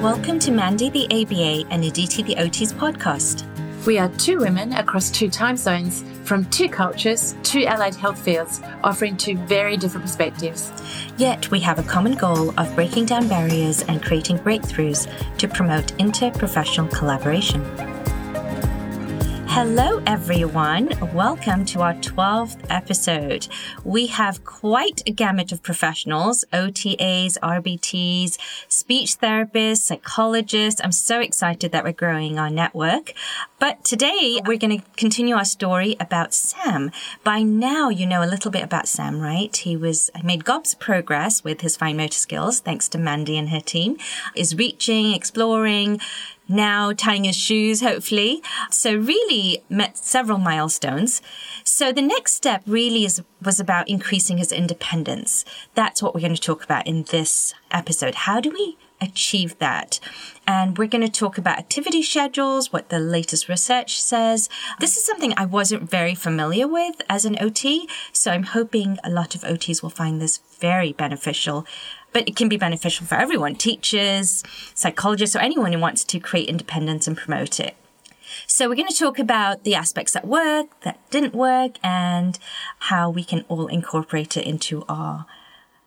Welcome to Mandy the ABA and Aditi the OT's podcast. We are two women across two time zones from two cultures, two allied health fields, offering two very different perspectives. Yet we have a common goal of breaking down barriers and creating breakthroughs to promote interprofessional collaboration. Hello, everyone. Welcome to our 12th episode. We have quite a gamut of professionals, OTAs, RBTs, speech therapists, psychologists. I'm so excited that we're growing our network. But today we're going to continue our story about Sam. By now, you know a little bit about Sam, right? He was made gobs progress with his fine motor skills, thanks to Mandy and her team, is reaching, exploring, now tying his shoes, hopefully. So really met several milestones. So the next step really is, was about increasing his independence. That's what we're going to talk about in this episode. How do we achieve that. And we're going to talk about activity schedules, what the latest research says. This is something I wasn't very familiar with as an OT, so I'm hoping a lot of OTs will find this very beneficial but it can be beneficial for everyone teachers, psychologists, or anyone who wants to create independence and promote it. So we're going to talk about the aspects that work, that didn't work, and how we can all incorporate it into our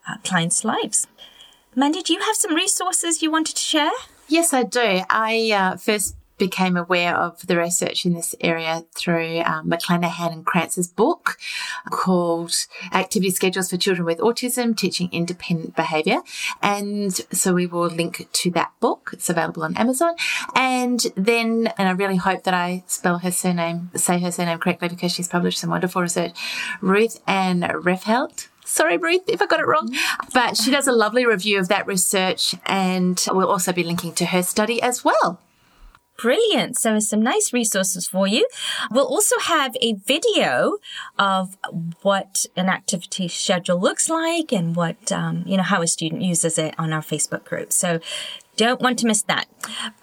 uh, clients' lives. Mandy, do you have some resources you wanted to share? Yes, I do. I uh, first became aware of the research in this area through um, McClannahan and Krantz's book called Activity Schedules for Children with Autism Teaching Independent Behaviour. And so we will link to that book. It's available on Amazon. And then, and I really hope that I spell her surname, say her surname correctly because she's published some wonderful research. Ruth Ann Rehfeldt. Sorry, Ruth, if I got it wrong. But she does a lovely review of that research and we'll also be linking to her study as well. Brilliant. So some nice resources for you. We'll also have a video of what an activity schedule looks like and what, um, you know, how a student uses it on our Facebook group. So don't want to miss that.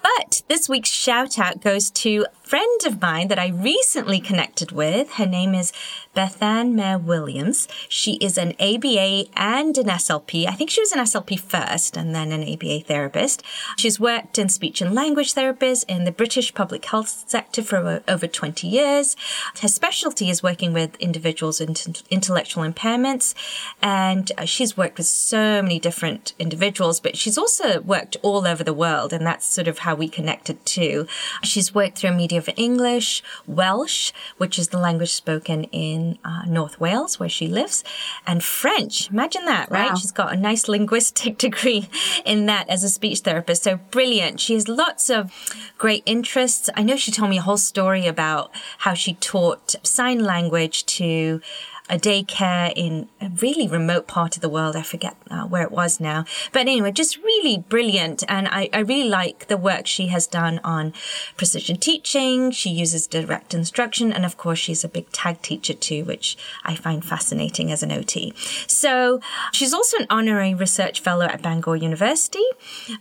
But this week's shout out goes to a friend of mine that I recently connected with. Her name is Bethan Mair Williams. She is an ABA and an SLP. I think she was an SLP first and then an ABA therapist. She's worked in speech and language therapist in the British public health sector for over 20 years. Her specialty is working with individuals with intellectual impairments and uh, she's worked with so many different individuals, but she's also worked all over the world and that's sort of how we connected too. She's worked through a media of English, Welsh, which is the language spoken in in uh, North Wales, where she lives, and French. Imagine that, right? Wow. She's got a nice linguistic degree in that as a speech therapist. So brilliant. She has lots of great interests. I know she told me a whole story about how she taught sign language to a daycare in a really remote part of the world. I forget uh, where it was now. But anyway, just really brilliant. And I, I really like the work she has done on precision teaching. She uses direct instruction. And of course, she's a big tag teacher too, which I find fascinating as an OT. So she's also an honorary research fellow at Bangor University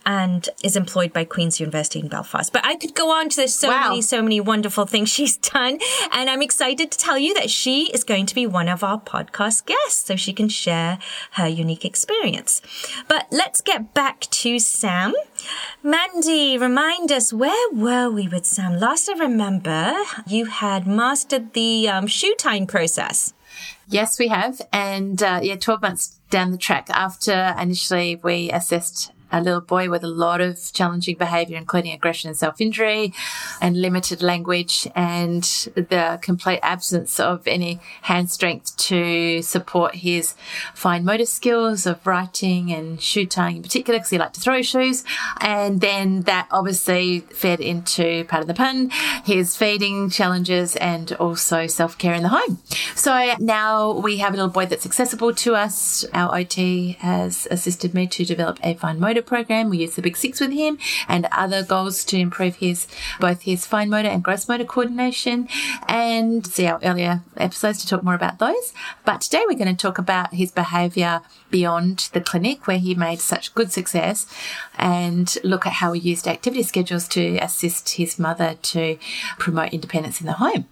and is employed by Queen's University in Belfast. But I could go on to there's so wow. many, so many wonderful things she's done. And I'm excited to tell you that she is going to be one of our podcast guests so she can share her unique experience. But let's get back to Sam. Mandy, remind us, where were we with Sam? Last I remember, you had mastered the um, shoe tying process. Yes, we have. And uh, yeah, 12 months down the track after initially we assessed a little boy with a lot of challenging behavior, including aggression and self-injury and limited language and the complete absence of any hand strength to support his fine motor skills of writing and shoe tying in particular, because he liked to throw shoes. And then that obviously fed into part of the pun, his feeding challenges and also self-care in the home. So now we have a little boy that's accessible to us. Our OT has assisted me to develop a fine motor motor program. We use the Big Six with him and other goals to improve his both his fine motor and gross motor coordination and see our earlier episodes to talk more about those. But today we're going to talk about his behaviour beyond the clinic where he made such good success and look at how we used activity schedules to assist his mother to promote independence in the home.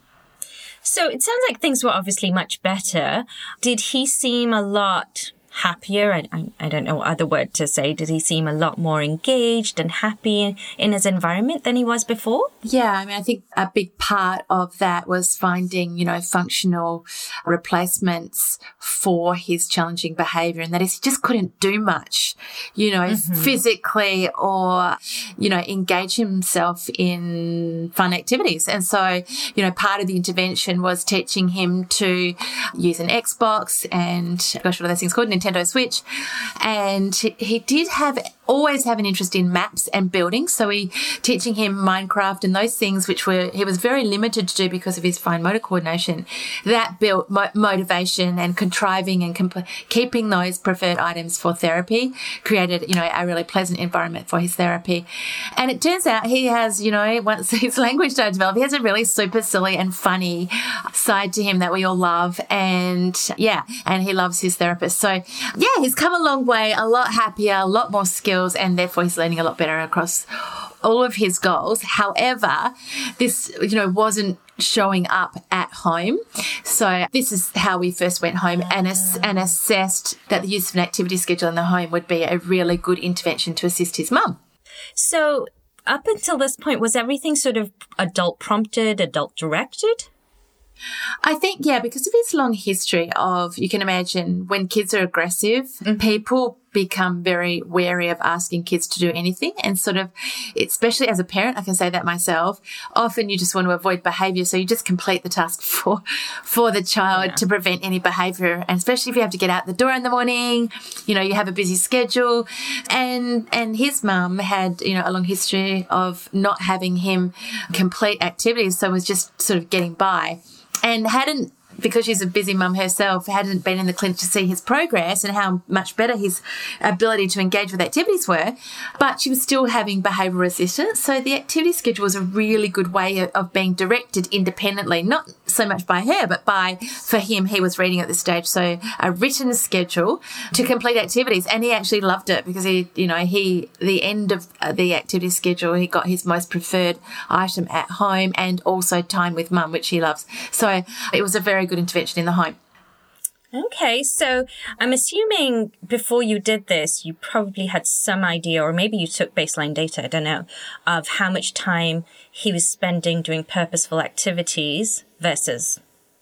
So it sounds like things were obviously much better. Did he seem a lot happier? I, I, I, don't know what other word to say. Did he seem a lot more engaged and happy in his environment than he was before? Yeah, I mean, I think a big part of that was finding, you know, functional replacements for his challenging behavior. And that is he just couldn't do much, you know, mm-hmm. physically or, you know, engage himself in fun activities. And so, you know, part of the intervention was teaching him to use an Xbox and gosh, what are those things called? Nintendo Switch. And he did have always have an interest in maps and buildings. So we teaching him Minecraft and those things, which were he was very limited to do because of his fine motor coordination. That built mo- motivation and contriving and comp- keeping those preferred items for therapy created, you know, a really pleasant environment for his therapy. And it turns out he has, you know, once his language started to develop, he has a really super silly and funny side to him that we all love. And yeah, and he loves his therapist. So yeah, he's come a long way, a lot happier, a lot more skilled skills and therefore he's learning a lot better across all of his goals. However, this, you know, wasn't showing up at home. So this is how we first went home and, ass- and assessed that the use of an activity schedule in the home would be a really good intervention to assist his mum. So up until this point, was everything sort of adult prompted, adult directed? I think, yeah, because of his long history of, you can imagine when kids are aggressive, mm-hmm. people become very wary of asking kids to do anything. And sort of, especially as a parent, I can say that myself, often you just want to avoid behavior. So you just complete the task for, for the child yeah. to prevent any behavior. And especially if you have to get out the door in the morning, you know, you have a busy schedule. And, and his mum had, you know, a long history of not having him complete activities. So was just sort of getting by and hadn't because she's a busy mum herself, hadn't been in the clinic to see his progress and how much better his ability to engage with activities were, but she was still having behavioural resistance. So the activity schedule was a really good way of, of being directed independently, not so much by her, but by, for him, he was reading at this stage. So a written schedule to complete activities. And he actually loved it because he, you know, he, the end of uh, the activity schedule, he got his most preferred item at home and also time with mum, which he loves. So it was a very good intervention in the home. Okay, so I'm assuming before you did this, you probably had some idea, or maybe you took baseline data, I don't know, of how much time he was spending doing purposeful activities versus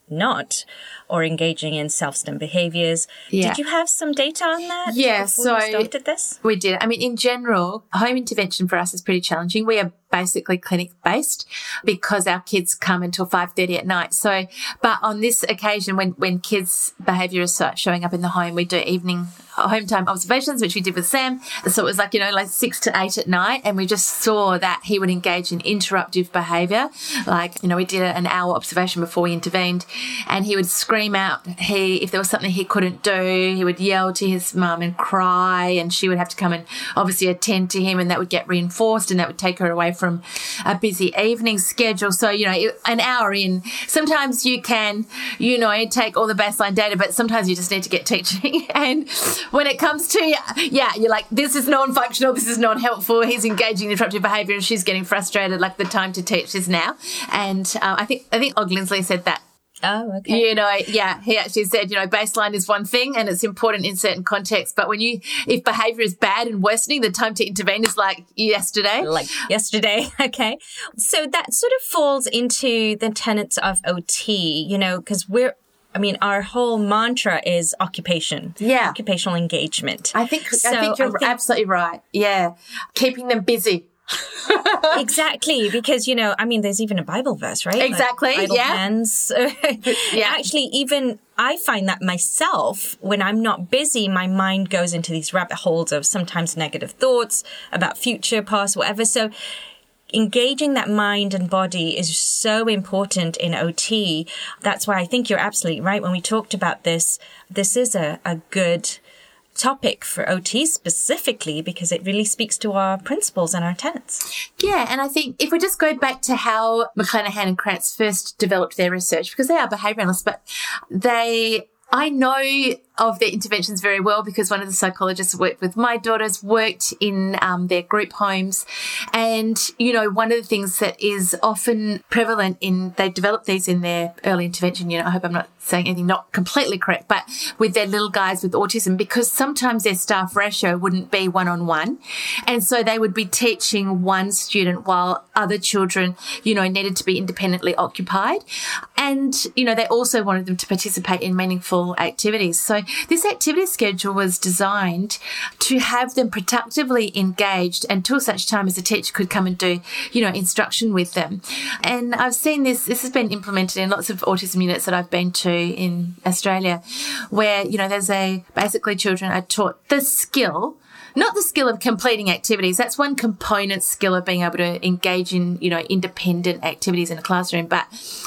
not or engaging in self-stim behaviors. Yeah. Did you have some data on that? Yeah, so we started this? We did. I mean, in general, home intervention for us is pretty challenging. We are basically clinic based because our kids come until 5.30 at night. So, but on this occasion, when, when kids behavior is showing up in the home, we do evening uh, home time observations, which we did with Sam. So it was like, you know, like six to eight at night. And we just saw that he would engage in interruptive behavior. Like, you know, we did an hour observation before we intervened and he would scream out. He, if there was something he couldn't do, he would yell to his mum and cry and she would have to come and obviously attend to him and that would get reinforced and that would take her away from a busy evening schedule. So, you know, an hour in, sometimes you can, you know, take all the baseline data, but sometimes you just need to get teaching. and when it comes to, yeah, you're like, this is non functional, this is non helpful, he's engaging in disruptive behavior and she's getting frustrated. Like the time to teach is now. And uh, I think, I think Og said that Oh, okay. You know, yeah, he actually said, you know, baseline is one thing and it's important in certain contexts. But when you, if behavior is bad and worsening, the time to intervene is like yesterday. Like yesterday. Okay. So that sort of falls into the tenets of OT, you know, because we're, I mean, our whole mantra is occupation. Yeah. Occupational engagement. I think, so I think you're I think, absolutely right. Yeah. Keeping them busy. exactly, because you know, I mean, there's even a Bible verse, right? Exactly. Like, yeah. Hands. yeah. Actually, even I find that myself when I'm not busy, my mind goes into these rabbit holes of sometimes negative thoughts about future, past, whatever. So engaging that mind and body is so important in OT. That's why I think you're absolutely right. When we talked about this, this is a, a good topic for OT specifically because it really speaks to our principles and our tenets. Yeah, and I think if we just go back to how McClannahan and Krantz first developed their research, because they are behavioralists, but they I know of their interventions very well because one of the psychologists worked with my daughters, worked in um, their group homes. And, you know, one of the things that is often prevalent in, they develop these in their early intervention unit. I hope I'm not saying anything not completely correct, but with their little guys with autism, because sometimes their staff ratio wouldn't be one on one. And so they would be teaching one student while other children, you know, needed to be independently occupied. And, you know, they also wanted them to participate in meaningful activities. So this activity schedule was designed to have them productively engaged until such time as the teacher could come and do, you know, instruction with them. And I've seen this, this has been implemented in lots of autism units that I've been to in Australia, where, you know, there's a, basically children are taught the skill not the skill of completing activities. That's one component skill of being able to engage in, you know, independent activities in a classroom, but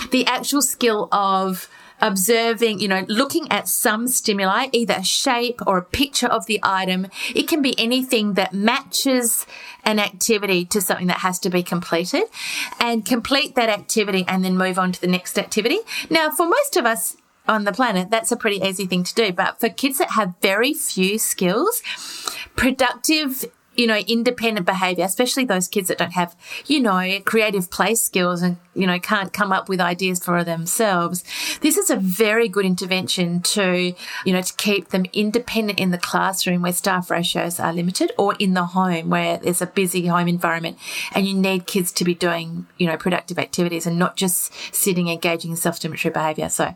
the actual skill of observing, you know, looking at some stimuli, either a shape or a picture of the item. It can be anything that matches an activity to something that has to be completed and complete that activity and then move on to the next activity. Now, for most of us, on the planet, that's a pretty easy thing to do. But for kids that have very few skills, productive you know, independent behavior, especially those kids that don't have, you know, creative play skills and, you know, can't come up with ideas for themselves. This is a very good intervention to, you know, to keep them independent in the classroom where staff ratios are limited or in the home where there's a busy home environment and you need kids to be doing, you know, productive activities and not just sitting engaging in self-stimulatory behavior. So,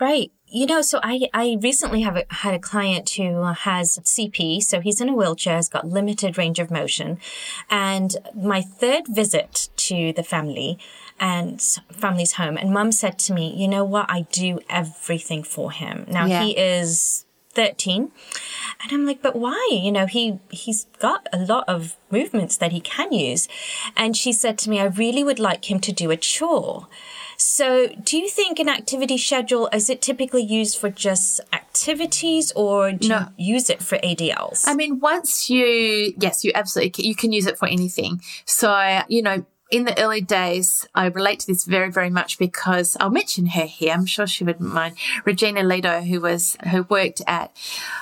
Right. You know, so I, I recently have a, had a client who has CP. So he's in a wheelchair, has got limited range of motion. And my third visit to the family and family's home and mum said to me, you know what? I do everything for him. Now yeah. he is 13 and i'm like but why you know he he's got a lot of movements that he can use and she said to me i really would like him to do a chore so, do you think an activity schedule is it typically used for just activities, or do no. you use it for ADLs? I mean, once you yes, you absolutely you can use it for anything. So, you know, in the early days, I relate to this very, very much because I'll mention her here. I'm sure she wouldn't mind. Regina Lido, who was, who worked at,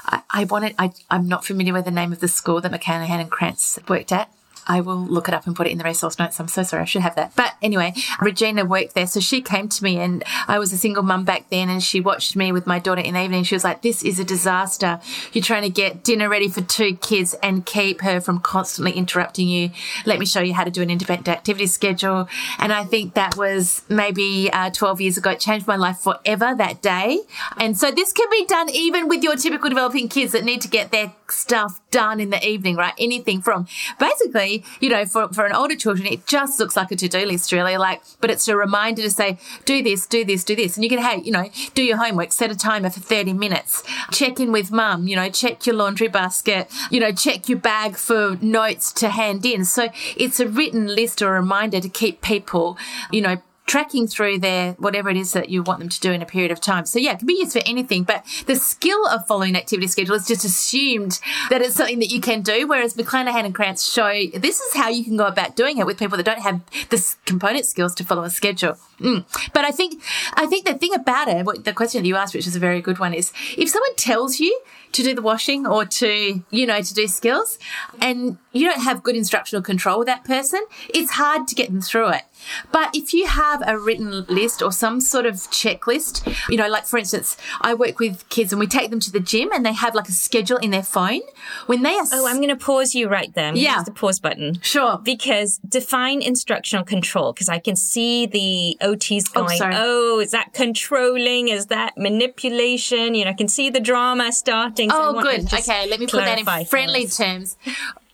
I, I wanted, I, I'm not familiar with the name of the school that McClannahan and Krantz worked at. I will look it up and put it in the resource notes. I'm so sorry. I should have that. But anyway, Regina worked there. So she came to me and I was a single mum back then and she watched me with my daughter in the evening. She was like, this is a disaster. You're trying to get dinner ready for two kids and keep her from constantly interrupting you. Let me show you how to do an independent activity schedule. And I think that was maybe uh, 12 years ago. It changed my life forever that day. And so this can be done even with your typical developing kids that need to get their stuff done in the evening, right? Anything from basically, you know, for, for an older children, it just looks like a to-do list really, like, but it's a reminder to say, do this, do this, do this. And you can, hey, you know, do your homework, set a timer for 30 minutes, check in with mum, you know, check your laundry basket, you know, check your bag for notes to hand in. So it's a written list or a reminder to keep people, you know, tracking through their whatever it is that you want them to do in a period of time. So yeah, it can be used for anything, but the skill of following activity schedule is just assumed that it's something that you can do. Whereas McClannahan and Krantz show this is how you can go about doing it with people that don't have the component skills to follow a schedule. Mm. But I think, I think the thing about it, what, the question that you asked, which is a very good one, is if someone tells you to do the washing or to, you know, to do skills and you don't have good instructional control with that person, it's hard to get them through it. But if you have a written list or some sort of checklist, you know, like for instance, I work with kids and we take them to the gym and they have like a schedule in their phone. When they are. Oh, I'm going to pause you right there. yeah. Use the pause button. Sure. Because define instructional control because I can see the OTs oh, going, oh, oh, is that controlling? Is that manipulation? You know, I can see the drama starting. So oh, good. Okay. Let me put that in friendly terms.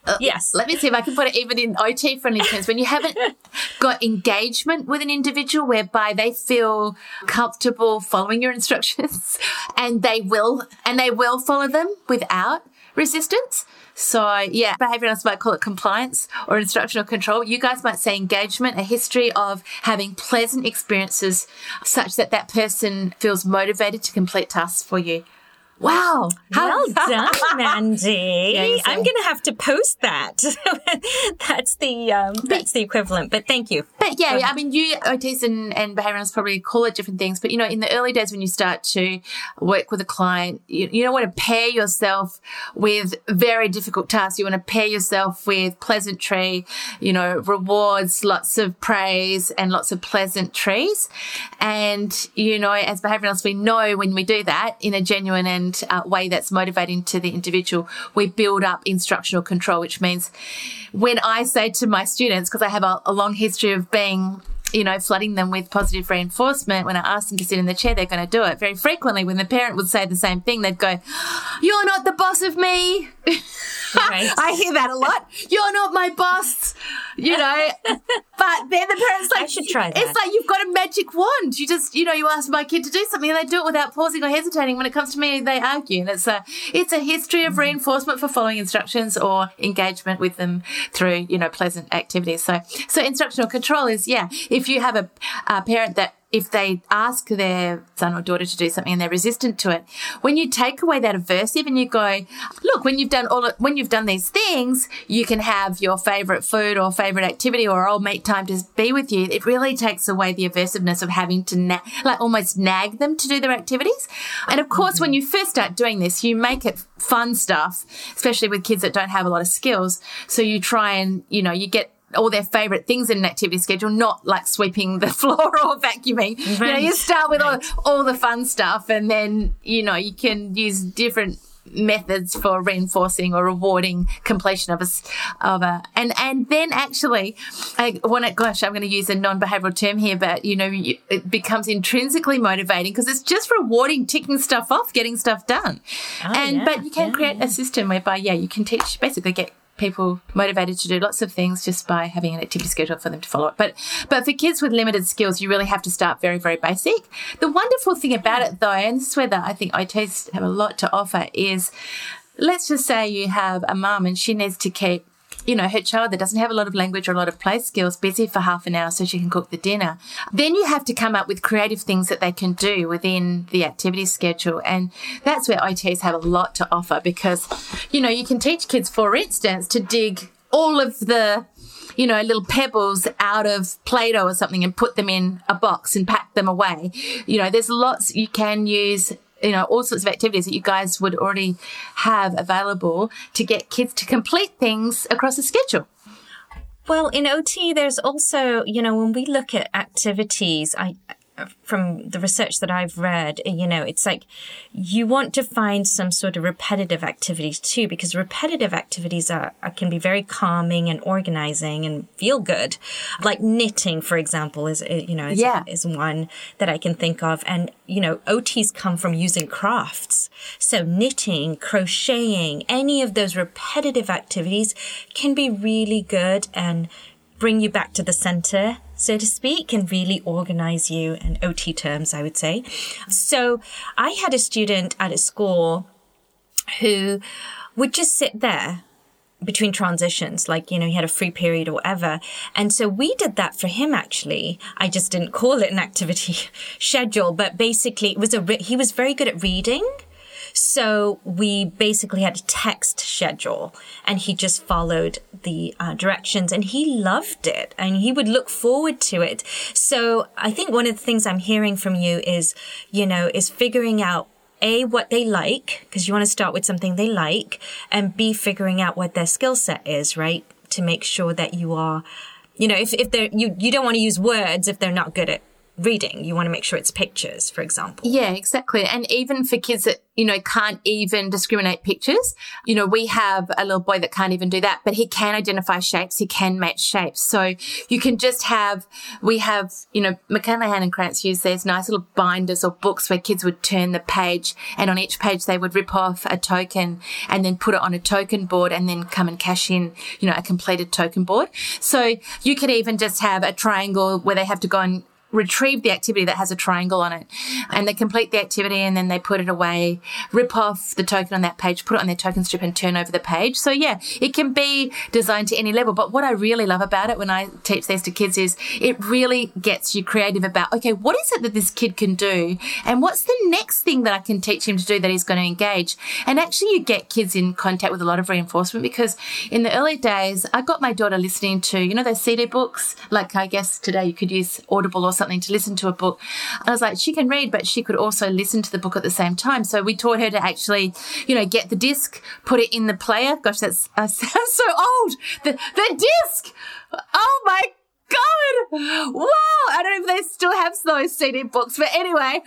Uh, yes. Let me see if I can put it even in OT friendly terms. When you haven't got engagement with an individual whereby they feel comfortable following your instructions and they will, and they will follow them without resistance. So yeah, behavioralists might call it compliance or instructional control. You guys might say engagement, a history of having pleasant experiences such that that person feels motivated to complete tasks for you. Wow. Well done, Mandy. I'm going to have to post that. that's the um, that's the equivalent. But thank you. But yeah, I mean, you OTs and, and behavioralists probably call it different things. But you know, in the early days when you start to work with a client, you, you don't want to pair yourself with very difficult tasks. You want to pair yourself with pleasantry, you know, rewards, lots of praise, and lots of pleasantries. And you know, as behavioralists, we know when we do that in a genuine and uh, way that's motivating to the individual, we build up instructional control, which means when I say to my students, because I have a, a long history of being you know, flooding them with positive reinforcement. When I ask them to sit in the chair, they're going to do it. Very frequently, when the parent would say the same thing, they'd go, You're not the boss of me. Right. I hear that a lot. You're not my boss, you know. but then the parents like, I should try that. It's like you've got a magic wand. You just, you know, you ask my kid to do something and they do it without pausing or hesitating. When it comes to me, they argue. And it's a, it's a history of reinforcement for following instructions or engagement with them through, you know, pleasant activities. So, so instructional control is, yeah, if you have a, a parent that if they ask their son or daughter to do something and they're resistant to it, when you take away that aversive and you go, look, when you've done all, when you've done these things, you can have your favorite food or favorite activity or I'll make time to be with you. It really takes away the aversiveness of having to na- like almost nag them to do their activities. And of course, when you first start doing this, you make it fun stuff, especially with kids that don't have a lot of skills. So you try and, you know, you get all their favorite things in an activity schedule, not like sweeping the floor or vacuuming. You know, you start with all, all the fun stuff and then, you know, you can use different methods for reinforcing or rewarding completion of a, of a, and, and then actually, I want to, gosh, I'm going to use a non-behavioral term here, but you know, it becomes intrinsically motivating because it's just rewarding ticking stuff off, getting stuff done. Oh, and, yeah, but you can yeah, create a system whereby, yeah, you can teach, basically get people motivated to do lots of things just by having an activity schedule for them to follow. But but for kids with limited skills, you really have to start very, very basic. The wonderful thing about it though, and this is where the, I think OTs have a lot to offer, is let's just say you have a mum and she needs to keep you know, her child that doesn't have a lot of language or a lot of play skills busy for half an hour so she can cook the dinner. Then you have to come up with creative things that they can do within the activity schedule. And that's where OTs have a lot to offer because, you know, you can teach kids, for instance, to dig all of the you know, little pebbles out of Play-Doh or something and put them in a box and pack them away. You know, there's lots you can use you know, all sorts of activities that you guys would already have available to get kids to complete things across a schedule. Well, in OT, there's also, you know, when we look at activities, I, from the research that I've read, you know, it's like you want to find some sort of repetitive activities too, because repetitive activities are, are can be very calming and organizing and feel good. Like knitting, for example, is, you know, is, Yeah. is one that I can think of. And, you know, OTs come from using crafts. So knitting, crocheting, any of those repetitive activities can be really good and bring you back to the center, so to speak, and really organize you in OT terms, I would say. So I had a student at a school who would just sit there between transitions, like, you know, he had a free period or whatever. And so we did that for him, actually. I just didn't call it an activity schedule, but basically it was a, re- he was very good at reading. So we basically had a text schedule and he just followed the uh, directions and he loved it and he would look forward to it. So I think one of the things I'm hearing from you is, you know, is figuring out a, what they like, because you want to start with something they like, and B, figuring out what their skill set is, right? To make sure that you are, you know, if, if they're, you, you don't want to use words if they're not good at reading. You want to make sure it's pictures, for example. Yeah, exactly. And even for kids that, you know, can't even discriminate pictures, you know, we have a little boy that can't even do that, but he can identify shapes. He can match shapes. So you can just have, we have, you know, McClannahan and Krantz use these nice little binders or books where kids would turn the page and on each page they would rip off a token and then put it on a token board and then come and cash in, you know, a completed token board. So you could even just have a triangle where they have to go and retrieve the activity that has a triangle on it and they complete the activity and then they put it away, rip off the token on that page, put it on their token strip and turn over the page. So yeah, it can be designed to any level. But what I really love about it when I teach this to kids is it really gets you creative about, okay, what is it that this kid can do? And what's the next thing that I can teach him to do that he's going to engage? And actually you get kids in contact with a lot of reinforcement because in the early days, I got my daughter listening to, you know, those CD books, like I guess today you could use Audible or something to listen to a book. I was like, she can read, but she could also listen to the book at the same time. So we taught her to actually, you know, get the disc, put it in the player. Gosh, that's, I sound so old. The, the disc. Oh my God. Wow. I don't know if they still have those CD books, but anyway,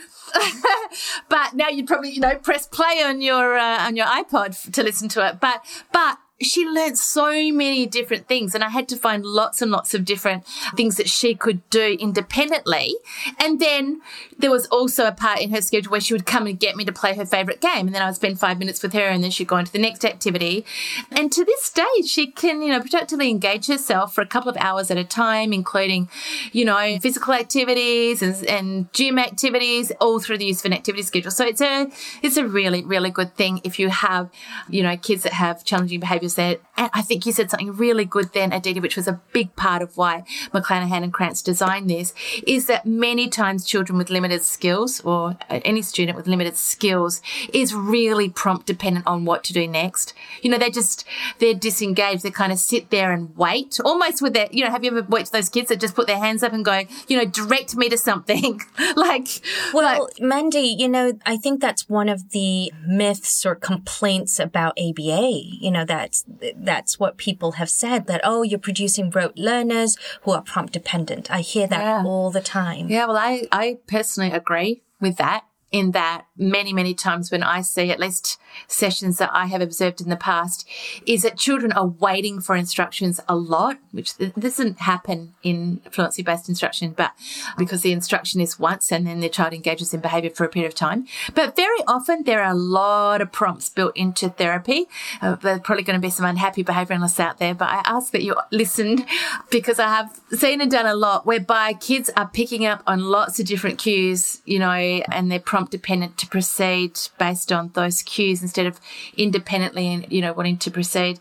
but now you'd probably, you know, press play on your, uh, on your iPod to listen to it. But, but she learned so many different things and I had to find lots and lots of different things that she could do independently. And then there was also a part in her schedule where she would come and get me to play her favorite game. And then I would spend five minutes with her and then she'd go on to the next activity. And to this day, she can, you know, productively engage herself for a couple of hours at a time, including, you know, physical activities and, and gym activities all through the use of an activity schedule. So it's a, it's a really, really good thing if you have, you know, kids that have challenging behaviors and I think you said something really good then, Aditi, which was a big part of why McClannahan and Krantz designed this, is that many times children with limited skills or any student with limited skills is really prompt dependent on what to do next. You know, they just, they're disengaged. They kind of sit there and wait almost with that, you know, have you ever watched those kids that just put their hands up and go, you know, direct me to something like, well, like, Mandy, you know, I think that's one of the myths or complaints about ABA, you know, that that's what people have said that, oh, you're producing rote learners who are prompt dependent. I hear that yeah. all the time. Yeah. Well, I, I personally agree with that in that many, many times when I see at least sessions that I have observed in the past is that children are waiting for instructions a lot, which doesn't happen in fluency based instruction, but because the instruction is once and then the child engages in behavior for a period of time. But very often there are a lot of prompts built into therapy. Uh, there's probably going to be some unhappy behavioralists out there, but I ask that you listen because I have seen and done a lot whereby kids are picking up on lots of different cues, you know, and they're prompt dependent to proceed based on those cues instead of independently and, you know, wanting to proceed.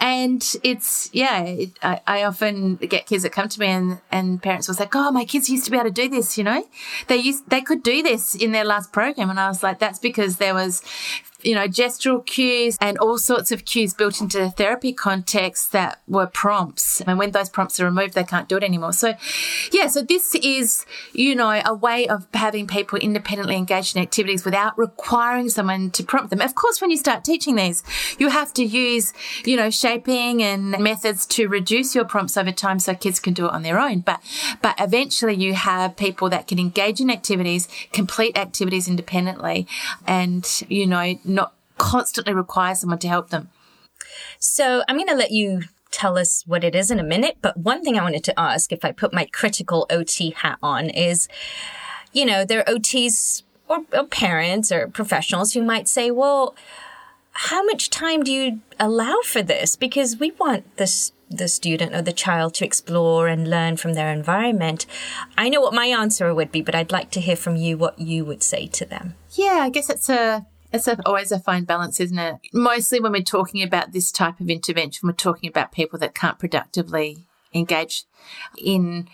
And it's, yeah, it, I, I, often get kids that come to me and, and parents will say, Oh, my kids used to be able to do this, you know, they used, they could do this in their last program. And I was like, that's because there was you know, gestural cues and all sorts of cues built into the therapy context that were prompts. And when those prompts are removed, they can't do it anymore. So, yeah, so this is, you know, a way of having people independently engaged in activities without requiring someone to prompt them. Of course, when you start teaching these, you have to use, you know, shaping and methods to reduce your prompts over time so kids can do it on their own. But, but eventually you have people that can engage in activities, complete activities independently and, you know, constantly require someone to help them. So I'm going to let you tell us what it is in a minute. But one thing I wanted to ask, if I put my critical OT hat on, is, you know, there are OTs or, or parents or professionals who might say, well, how much time do you allow for this? Because we want this the student or the child to explore and learn from their environment. I know what my answer would be, but I'd like to hear from you what you would say to them. Yeah, I guess it's a it's a, always a fine balance, isn't it? Mostly when we're talking about this type of intervention, we're talking about people that can't productively engage in,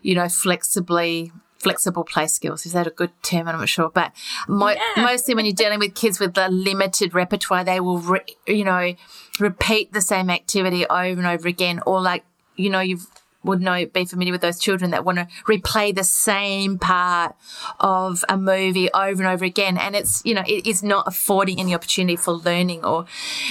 you know, flexibly flexible play skills. Is that a good term? I'm not sure. But mo- yeah. mostly when you're dealing with kids with a limited repertoire, they will, re- you know, repeat the same activity over and over again, or like, you know, you've would know, be familiar with those children that want to replay the same part of a movie over and over again. And it's, you know, it is not affording any opportunity for learning or,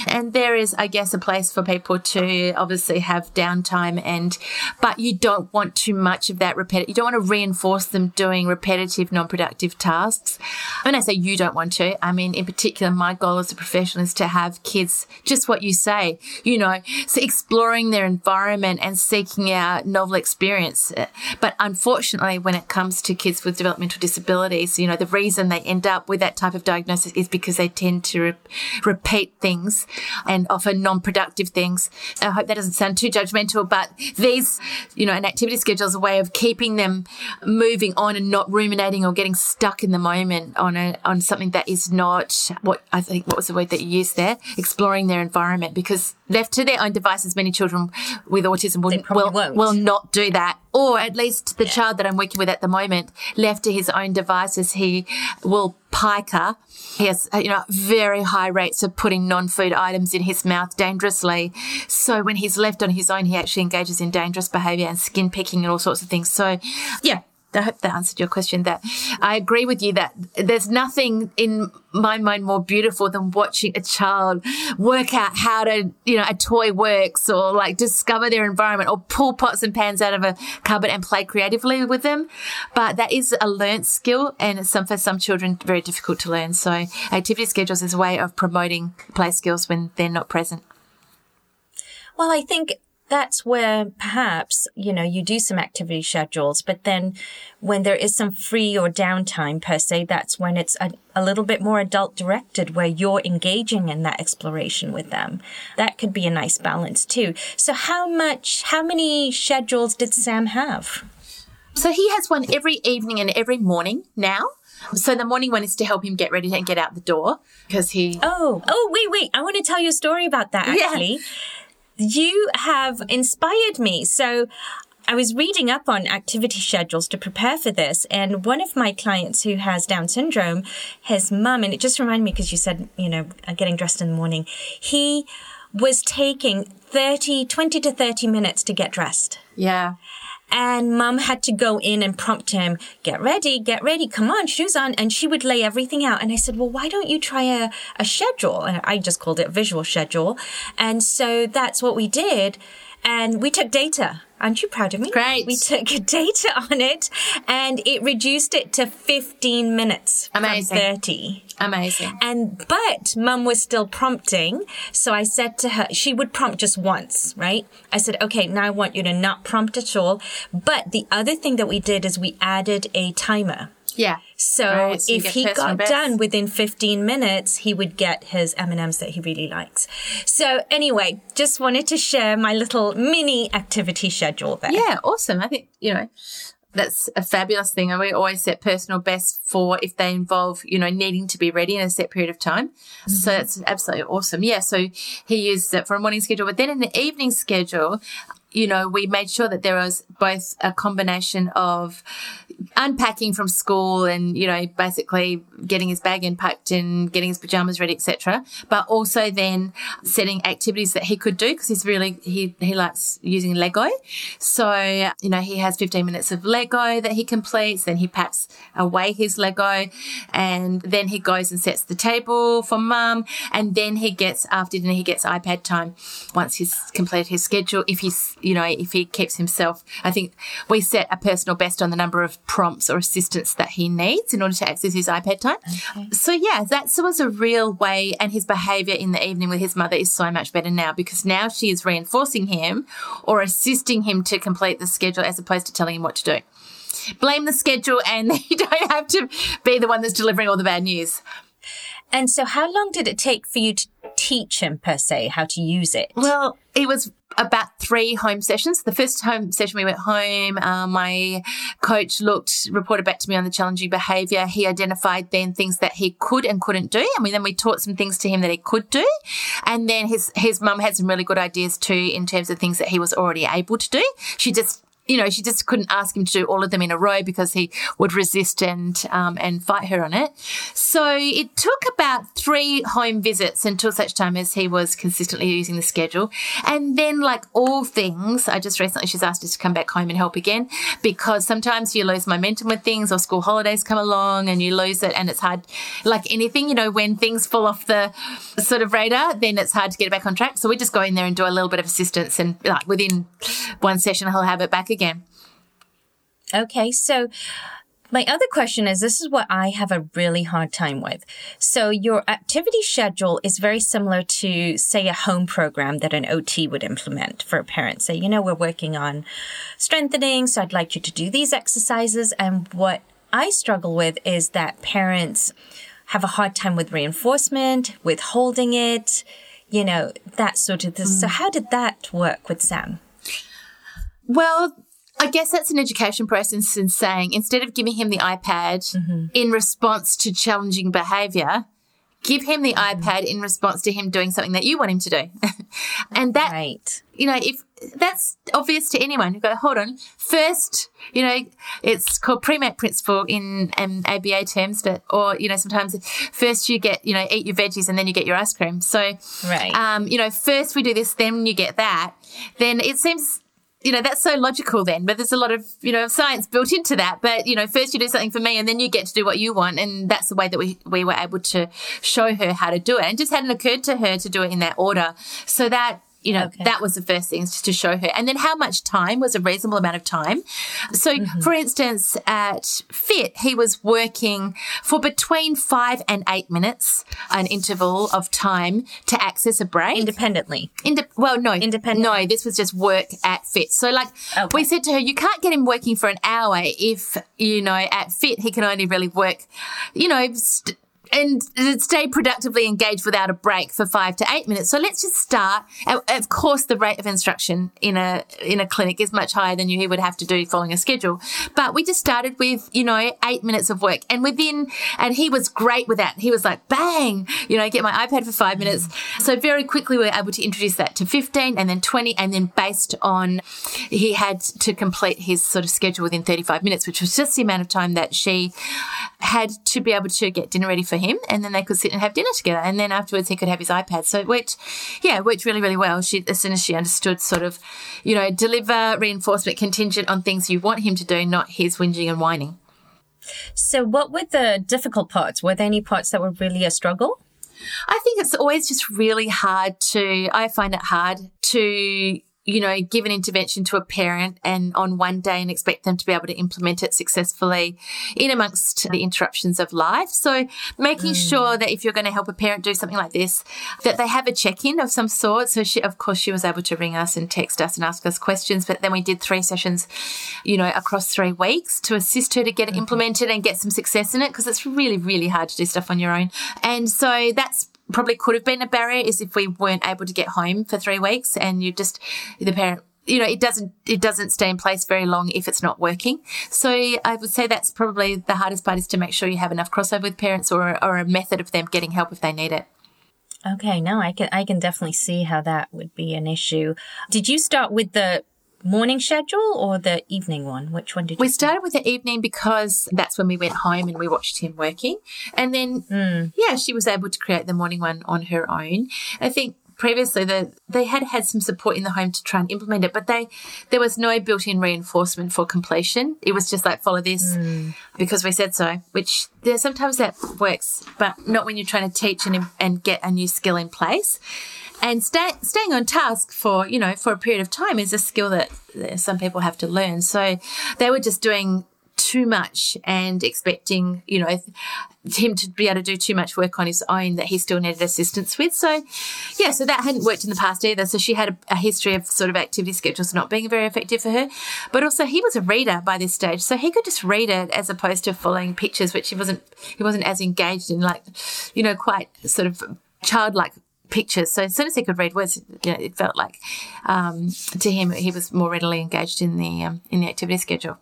and there is, I guess, a place for people to obviously have downtime and, but you don't want too much of that repetitive, you don't want to reinforce them doing repetitive, non-productive tasks. When I say you don't want to, I mean, in particular, my goal as a professional is to have kids, just what you say, you know, so exploring their environment and seeking out novel experience. But unfortunately, when it comes to kids with developmental disabilities, you know, the reason they end up with that type of diagnosis is because they tend to re- repeat things and often non-productive things. I hope that doesn't sound too judgmental, but these, you know, an activity schedule is a way of keeping them moving on and not ruminating or getting stuck in the moment on a, on something that is not what I think, what was the word that you used there? Exploring their environment because left to their own devices, many children with autism will, will, will not do that. Or at least the yeah. child that I'm working with at the moment, left to his own devices, he will pica. He has, you know, very high rates of putting non-food items in his mouth dangerously. So when he's left on his own, he actually engages in dangerous behavior and skin picking and all sorts of things. So yeah, I hope that answered your question. That I agree with you that there's nothing in my mind more beautiful than watching a child work out how to, you know, a toy works or like discover their environment or pull pots and pans out of a cupboard and play creatively with them. But that is a learnt skill and some, for some children very difficult to learn. So activity schedules is a way of promoting play skills when they're not present. Well, I think that's where perhaps, you know, you do some activity schedules, but then when there is some free or downtime per se, that's when it's a, a little bit more adult directed where you're engaging in that exploration with them. That could be a nice balance too. So how much, how many schedules did Sam have? So he has one every evening and every morning now. So the morning one is to help him get ready and get out the door because he. Oh, oh, wait, wait. I want to tell you a story about that actually. Yeah you have inspired me. So I was reading up on activity schedules to prepare for this, and one of my clients who has Down syndrome, his mum, and it just reminded me because you said, you know, getting dressed in the morning, he was taking 30, 20 to 30 minutes to get dressed. Yeah. And mum had to go in and prompt him, get ready, get ready, come on, shoes on. And she would lay everything out. And I said, well, why don't you try a, a schedule? And I just called it visual schedule. And so that's what we did. And we took data Aren't you proud of me? Great. We took data on it and it reduced it to 15 minutes Amazing. from 30. Amazing. And, but mum was still prompting. So I said to her, she would prompt just once, right? I said, okay, now I want you to not prompt at all. But the other thing that we did is we added a timer. Yeah. So, right, so if he got done within 15 minutes, he would get his M&Ms that he really likes. So anyway, just wanted to share my little mini activity schedule there. Yeah, awesome. I think, you know, that's a fabulous thing. And we always set personal best for if they involve, you know, needing to be ready in a set period of time. Mm-hmm. So it's absolutely awesome. Yeah. So he used it for a morning schedule, but then in the evening schedule, you know, we made sure that there was both a combination of unpacking from school and, you know, basically getting his bag unpacked and getting his pajamas ready, etc. But also then setting activities that he could do because he's really, he, he likes using Lego. So, you know, he has 15 minutes of Lego that he completes. Then he packs away his Lego and then he goes and sets the table for mum. And then he gets, after dinner, he gets iPad time once he's completed his schedule. If he's, you know, if he keeps himself, I think we set a personal best on the number of prompts or assistance that he needs in order to access his iPad time. Okay. So yeah, that was a real way and his behavior in the evening with his mother is so much better now because now she is reinforcing him or assisting him to complete the schedule as opposed to telling him what to do. Blame the schedule and you don't have to be the one that's delivering all the bad news. And so how long did it take for you to teach him per se how to use it? Well, it was about three home sessions. The first home session we went home, uh, my coach looked, reported back to me on the challenging behavior. He identified then things that he could and couldn't do. And we, then we taught some things to him that he could do. And then his, his mum had some really good ideas too in terms of things that he was already able to do. She just you know, she just couldn't ask him to do all of them in a row because he would resist and um, and fight her on it. So it took about three home visits until such time as he was consistently using the schedule. And then, like all things, I just recently she's asked us to come back home and help again because sometimes you lose momentum with things or school holidays come along and you lose it and it's hard. Like anything, you know, when things fall off the sort of radar, then it's hard to get it back on track. So we just go in there and do a little bit of assistance and like within one session he'll have it back again. Okay, so My other question is this is what I have a really hard time with. So your activity schedule is very similar to, say, a home program that an OT would implement for a parent. Say, you know, we're working on strengthening, so I'd like you to do these exercises. And what I struggle with is that parents have a hard time with reinforcement, with holding it, you know, that sort of thing. Mm. So how did that work with Sam? Well, I guess that's an education process in saying instead of giving him the iPad mm-hmm. in response to challenging behavior, give him the mm-hmm. iPad in response to him doing something that you want him to do. and that, right. you know, if that's obvious to anyone, you go, hold on. First, you know, it's called Premack principle in um, ABA terms, but, or, you know, sometimes first you get, you know, eat your veggies and then you get your ice cream. So, right. um, you know, first we do this, then you get that. Then it seems you know, that's so logical then, but there's a lot of, you know, science built into that. But, you know, first you do something for me and then you get to do what you want. And that's the way that we, we were able to show her how to do it. And just hadn't occurred to her to do it in that order. So that you know, okay. that was the first thing to show her. And then how much time was a reasonable amount of time. So, mm-hmm. for instance, at FIT, he was working for between five and eight minutes, an interval of time to access a break. Independently. Inde- well, no. Independent. No, this was just work at FIT. So, like, okay. we said to her, you can't get him working for an hour if, you know, at FIT, he can only really work, you know, st- and stay productively engaged without a break for five to eight minutes. So let's just start. Of course, the rate of instruction in a in a clinic is much higher than you would have to do following a schedule. But we just started with you know eight minutes of work, and within and he was great with that. He was like bang, you know, get my iPad for five minutes. So very quickly we were able to introduce that to fifteen, and then twenty, and then based on he had to complete his sort of schedule within thirty five minutes, which was just the amount of time that she had to be able to get dinner ready for him and then they could sit and have dinner together. And then afterwards he could have his iPad. So it worked, yeah, it worked really, really well. She, as soon as she understood sort of, you know, deliver reinforcement contingent on things you want him to do, not his whinging and whining. So what were the difficult parts? Were there any parts that were really a struggle? I think it's always just really hard to, I find it hard to you know, give an intervention to a parent and on one day and expect them to be able to implement it successfully in amongst the interruptions of life. So making mm. sure that if you're going to help a parent do something like this, that they have a check-in of some sort. So she, of course, she was able to ring us and text us and ask us questions, but then we did three sessions, you know, across three weeks to assist her to get it mm-hmm. implemented and get some success in it because it's really, really hard to do stuff on your own. And so that's probably could have been a barrier is if we weren't able to get home for three weeks and you just, the parent, you know, it doesn't, it doesn't stay in place very long if it's not working. So I would say that's probably the hardest part is to make sure you have enough crossover with parents or, or a method of them getting help if they need it. Okay, no, I can I can definitely see how that would be an issue. Did you start with the morning schedule or the evening one? Which one did we started with the evening because that's when we went home and we watched him working. And then, mm. yeah, she was able to create the morning one on her own. I think previously the, they had had some support in the home to try and implement it, but they there was no built-in reinforcement for completion. It was just like follow this mm. because we said so. Which yeah, sometimes that works, but not when you're trying to teach and and get a new skill in place and stay, staying on task for you know for a period of time is a skill that some people have to learn. So they were just doing too much and expecting you know him to be able to do too much work on his own that he still needed assistance with. So yeah so that hadn't worked in the past either. So she had a, a history of sort of activity schedules not being very effective for her. But also he was a reader by this stage. So he could just read it as opposed to following pictures which he wasn't he wasn't as engaged in like you know quite sort of childlike pictures. So as soon as he could read words, you know, it felt like um, to him he was more readily engaged in the um, in the activity schedule.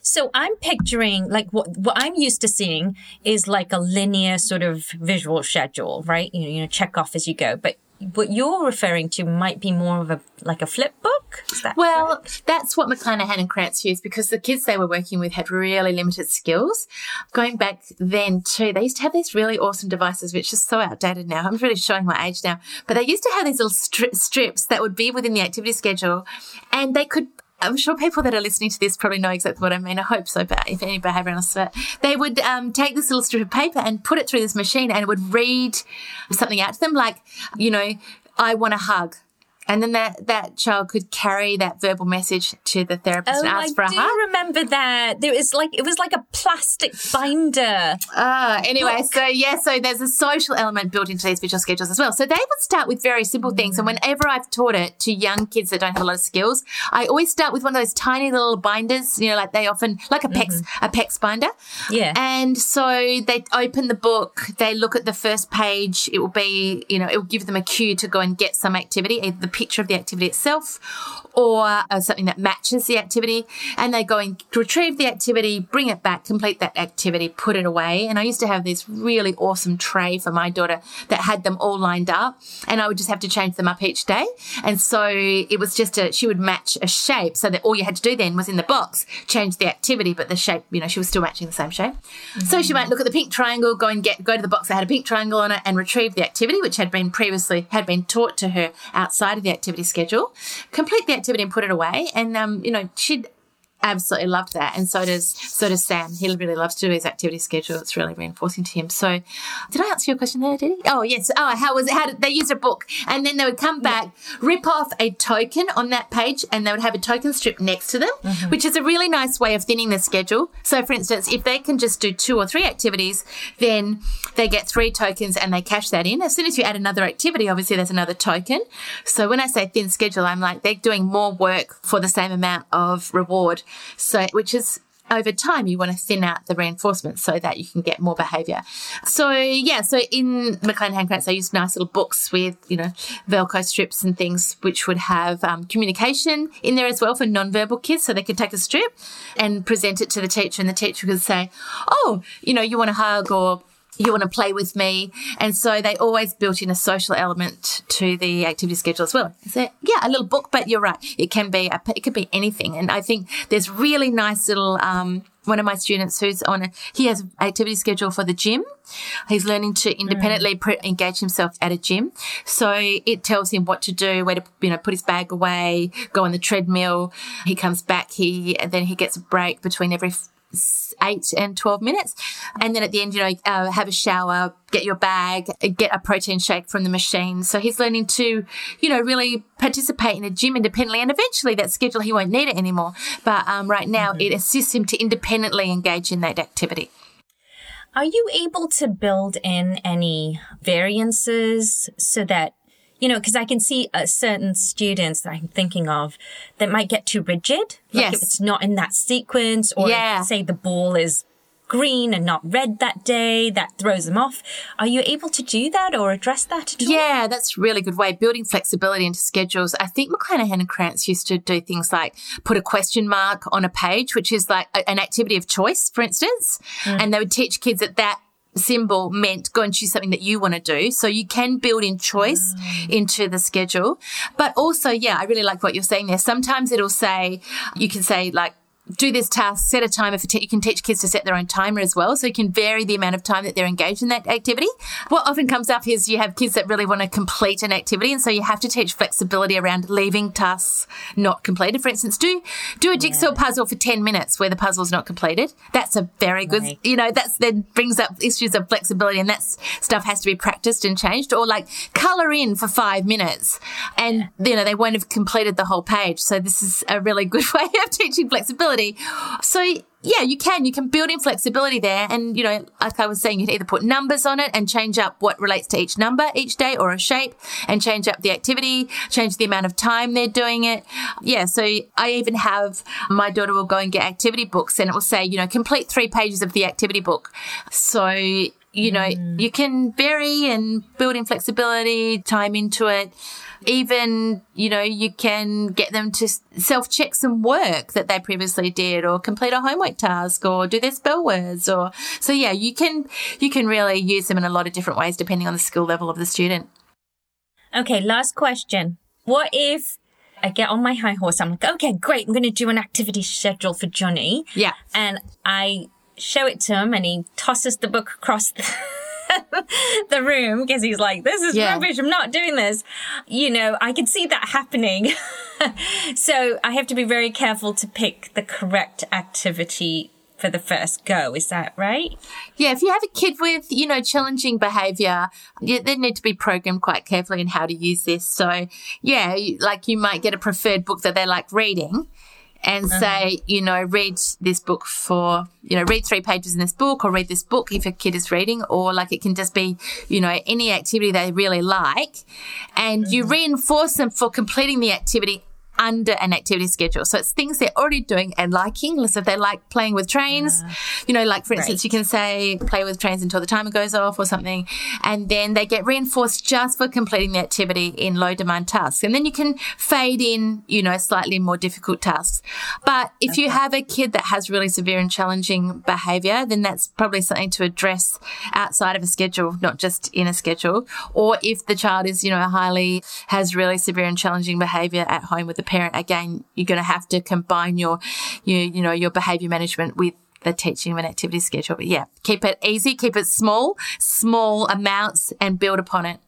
So I'm picturing like what what I'm used to seeing is like a linear sort of visual schedule, right? You know, you know, check off as you go. But what you're referring to might be more of a like a flip book. That well, correct? that's what McClannahan and Krantz used because the kids they were working with had really limited skills. Going back then too, they used to have these really awesome devices, which is so outdated now. I'm really showing my age now, but they used to have these little stri- strips that would be within the activity schedule, and they could I'm sure people that are listening to this probably know exactly what I mean. I hope so, but if any but they would um, take this little strip of paper and put it through this machine and it would read something out to them like, you know, I want a hug and then that that child could carry that verbal message to the therapist Oh, and ask I for a do hug. remember that. There was like it was like a plastic binder. Ah, anyway, so yeah, so there's a social element built into these visual schedules as well. So they would start with very simple things. And whenever I've taught it to young kids that don't have a lot of skills, I always start with one of those tiny little binders, you know, like they often, like a PECS, a PECS binder. Yeah. And so they open the book, they look at the first page. It will be, you know, it will give them a cue to go and get some activity, either the picture of the activity itself or uh, something that matches the activity. And they go and retrieve the activity, bring it back, complete that activity, put it away. And I used to have this really awesome tray for my daughter that had them all lined up and I would just have to change them up each day. And so it was just a, she would match a shape so that all you had to do then was in the box, change the activity, but the shape, you know, she was still matching the same shape. So she might look at the pink triangle, go and get, go to the box that had a pink triangle on it and retrieve the activity, which had been previously, had been taught to her outside of the activity schedule, complete the activity and put it away. And, um, you know, she'd, absolutely loved that. And so does so does sam. He really loves to do his activity schedule. It's really reinforcing to him. So did i answer your question there did he oh yes. Oh how was it how did they use a book. And then they would come back rip off a token on that page and they would have a token strip next to them mm-hmm. which is a really nice way of thinning the schedule. So for instance if they can just do two or three activities then they get three tokens and they cash that in. As soon as you add another activity obviously there's another token. So when i say thin schedule i'm like they're doing more work for the same amount of reward so, which is over time, you want to thin out the reinforcement so that you can get more behavior. So, yeah, so in McClannahan and Krantz, I used nice little books with, you know, Velcro strips and things, which would have um, communication in there as well for non-verbal kids. So they could take a strip and present it to the teacher, and the teacher could say, Oh, you know, you want a hug or you want to play with me. And so they always built in a social element to the activity schedule as well. So yeah, a little book, but you're right. It can be, a, it could be anything. And I think there's really nice little, um, one of my students who's on a, he has an activity schedule for the gym. He's learning to independently pre- engage himself at a gym. So it tells him what to do, where to, you know, put his bag away, go on the treadmill. He comes back, he, and then he gets a break between every eight and 12 minutes. And then at the end, you know, uh, have a shower, get your bag, get a protein shake from the machine. So he's learning to, you know, really participate in a gym independently. And eventually that schedule, he won't need it anymore. But um, right now, mm-hmm. it assists him to independently engage in that activity. Are you able to build in any variances so that you know, because I can see uh, certain students that I'm thinking of that might get too rigid. Like Yes. if it's not in that sequence, or Yeah. if, say the ball is green and not red that day, that throws them off. Are you able to do that or address that at all? Yeah, that's a really good way. Building flexibility into schedules. I think McClannahan and Krantz used to do things like put a question mark on a page, which is like a- an activity of choice, for instance. And they would teach kids that that symbol meant go and choose something that you want to do. So you can build in choice mm. into the schedule. But also, yeah, I really like what you're saying there. Sometimes it'll say, you can say like, do this task, set a timer for, te- you can teach kids to set their own timer as well. So you can vary the amount of time that they're engaged in that activity. What often comes up is you have kids that really want to complete an activity. And so you have to teach flexibility around leaving tasks not completed. For instance, do, do a jigsaw puzzle for 10 minutes where the puzzle's not completed. That's a very good, Right. you know, that's then brings up issues of flexibility and that stuff has to be practiced and changed or like color in for five minutes and, you know, they won't have completed the whole page. So this is a really good way of teaching flexibility. So yeah, you can. You can build in flexibility there. And, you know, like I was saying, you can either put numbers on it and change up what relates to each number each day or a shape and change up the activity, change the amount of time they're doing it. Yeah. So I even have my daughter will go and get activity books and it will say, you know, complete three pages of the activity book. So, you know, mm. you can vary and build in flexibility, time into it. Even, you know, you can get them to self check some work that they previously did or complete a homework task or do their spell words or, so yeah, you can, you can really use them in a lot of different ways depending on the skill level of the student. Okay, last question. What if I get on my high horse? I'm like, okay, great. I'm going to do an activity schedule for Johnny. Yeah. And I show it to him and he tosses the book across the, the room because he's like, this is Yeah. rubbish. I'm not doing this. You know, I can see that happening. so I have to be very careful to pick the correct activity for the first go. Is that right? Yeah, if you have a kid with, you know, challenging behavior, you, they need to be programmed quite carefully in how to use this. So, yeah, like you might get a preferred book that they like reading and uh-huh. say, you know, read this book for, you know, read three pages in this book or read this book if a kid is reading, or like it can just be, you know, any activity they really like. And you mm-hmm. reinforce them for completing the activity under an activity schedule. So it's things they're already doing and liking. So if they like playing with trains, uh, you know, like for instance, right. you can say play with trains until the timer goes off or something. And then they get reinforced just for completing the activity in low demand tasks. And then you can fade in, you know, slightly more difficult tasks. But if okay. you have a kid that has really severe and challenging behavior, then that's probably something to address outside of a schedule, not just in a schedule. Or if the child is, you know, highly has really severe and challenging behavior at home with the parent, again, you're going to have to combine your, you, you know, your behavior management with the teaching of an activity schedule. But yeah, keep it easy, keep it small, small amounts and build upon it.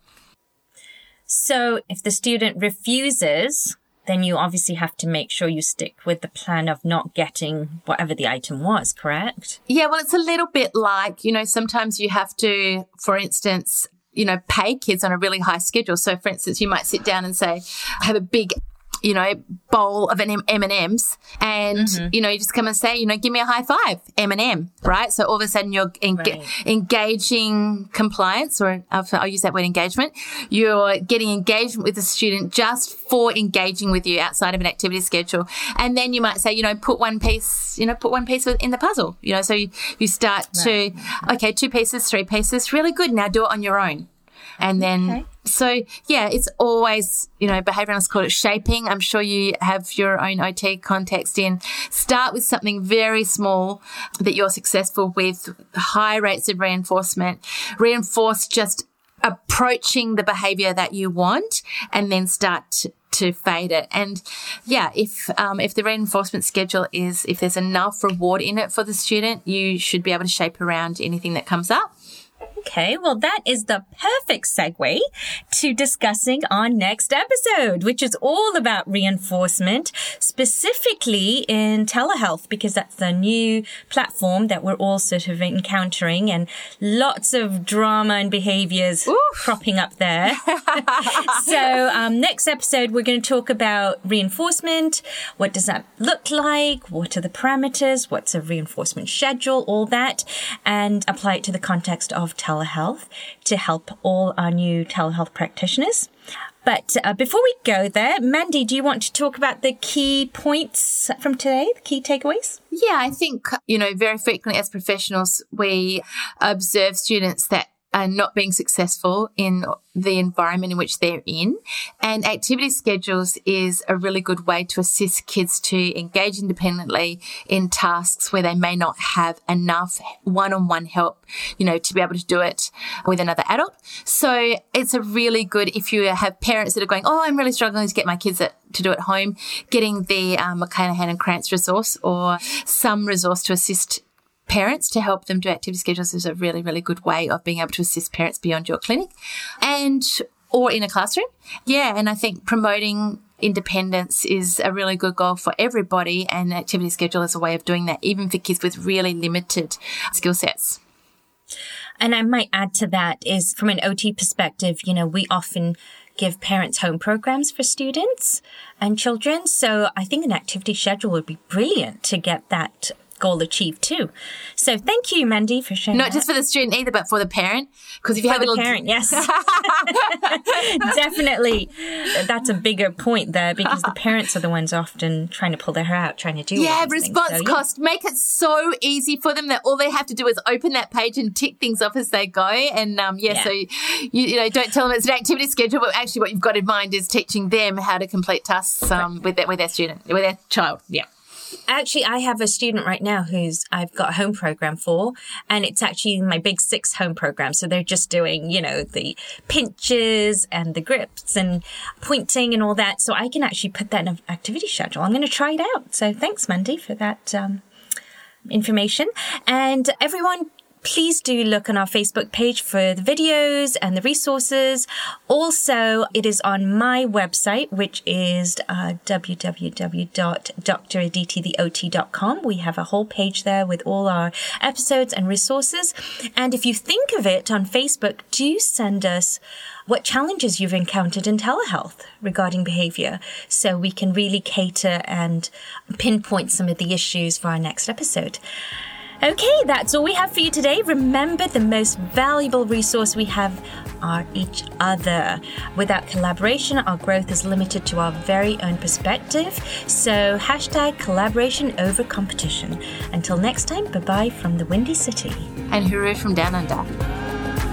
So if the student refuses, then you obviously have to make sure you stick with the plan of not getting whatever the item was, correct? Yeah, well, it's a little bit like, you know, sometimes you have to, for instance, you know, pay kids on a really high schedule. So, for instance, you might sit down and say, I have a big you know, bowl of an M and M's, and mm-hmm. you know, you just come and say, you know, give me a high five, M and M, right? So all of a sudden you're en- right. engaging compliance, or I'll, I'll, use that word engagement. You're getting engagement with the student just for engaging with you outside of an activity schedule, and then you might say, you know, put one piece, you know, put one piece in the puzzle, you know, so you, you start right. to, okay, two pieces, three pieces, really good. Now do it on your own. And then, okay. So yeah, it's always, you know, behavior analysts call it shaping. I'm sure you have your own OT context in. Start with something very small that you're successful with, high rates of reinforcement. Reinforce just approaching the behavior that you want and then start to fade it. And yeah, if um, if the reinforcement schedule is if there's enough reward in it for the student, you should be able to shape around anything that comes up. Okay, well, that is the perfect segue to discussing our next episode, which is all about reinforcement, specifically in telehealth, because that's the new platform that we're all sort of encountering and lots of drama and behaviors Oof. cropping up there. so, um, next episode, we're going to talk about reinforcement. What does that look like? What are the parameters? What's a reinforcement schedule? All that and apply it to the context of telehealth telehealth to help all our new telehealth practitioners. But uh, before we go there, Mandy, do you want to talk about the key points from today, the key takeaways? Yeah, I think, you know, very frequently as professionals, we observe students that and not being successful in the environment in which they're in. And activity schedules is a really good way to assist kids to engage independently in tasks where they may not have enough one-on-one help, you know, to be able to do it with another adult. So it's a really good, if you have parents that are going, Oh, I'm really struggling to get my kids at, to do at home, getting the um, McClannahan and Krantz resource or some resource to assist parents to help them do activity schedules is a really, really good way of being able to assist parents beyond your clinic and or in a classroom. Yeah. And I think promoting independence is a really good goal for everybody and activity schedule is a way of doing that, even for kids with really limited skill sets. And I might add to that is from an OT perspective, you know, we often give parents home programs for students and children. So I think an activity schedule would be brilliant to get that goal achieved too. So thank you, Mandy, for sharing. Not that. just for the student either, but for the parent. Because if you for have a little parent, yes, definitely, that's a bigger point there because the parents are the ones often trying to pull their hair out, trying to do. Yeah, response so, cost. Yeah. Make it so easy for them that all they have to do is open that page and tick things off as they go. And um, yeah, yeah, so you, you know, don't tell them it's an activity schedule, but actually, what you've got in mind is teaching them how to complete tasks um, with their, with their student, with their child. Yeah. Actually, I have a student right now who's I've got a home program for, and it's actually my big six home program. So they're just doing, you know, the pinches and the grips and pointing and all that. So I can actually put that in an activity schedule. I'm going to try it out. So thanks, Mandy, for that um, information. And everyone, please do look on our Facebook page for the videos and the resources. Also, it is on my website, which is uh, www.dradititheot.com. We have a whole page there with all our episodes and resources. And if you think of it on Facebook, do send us what challenges you've encountered in telehealth regarding behavior so we can really cater and pinpoint some of the issues for our next episode. Okay, that's all we have for you today. Remember, the most valuable resource we have are each other. Without collaboration, our growth is limited to our very own perspective. So, hashtag collaboration over competition. Until next time, bye bye from the Windy City. And hooray from down under.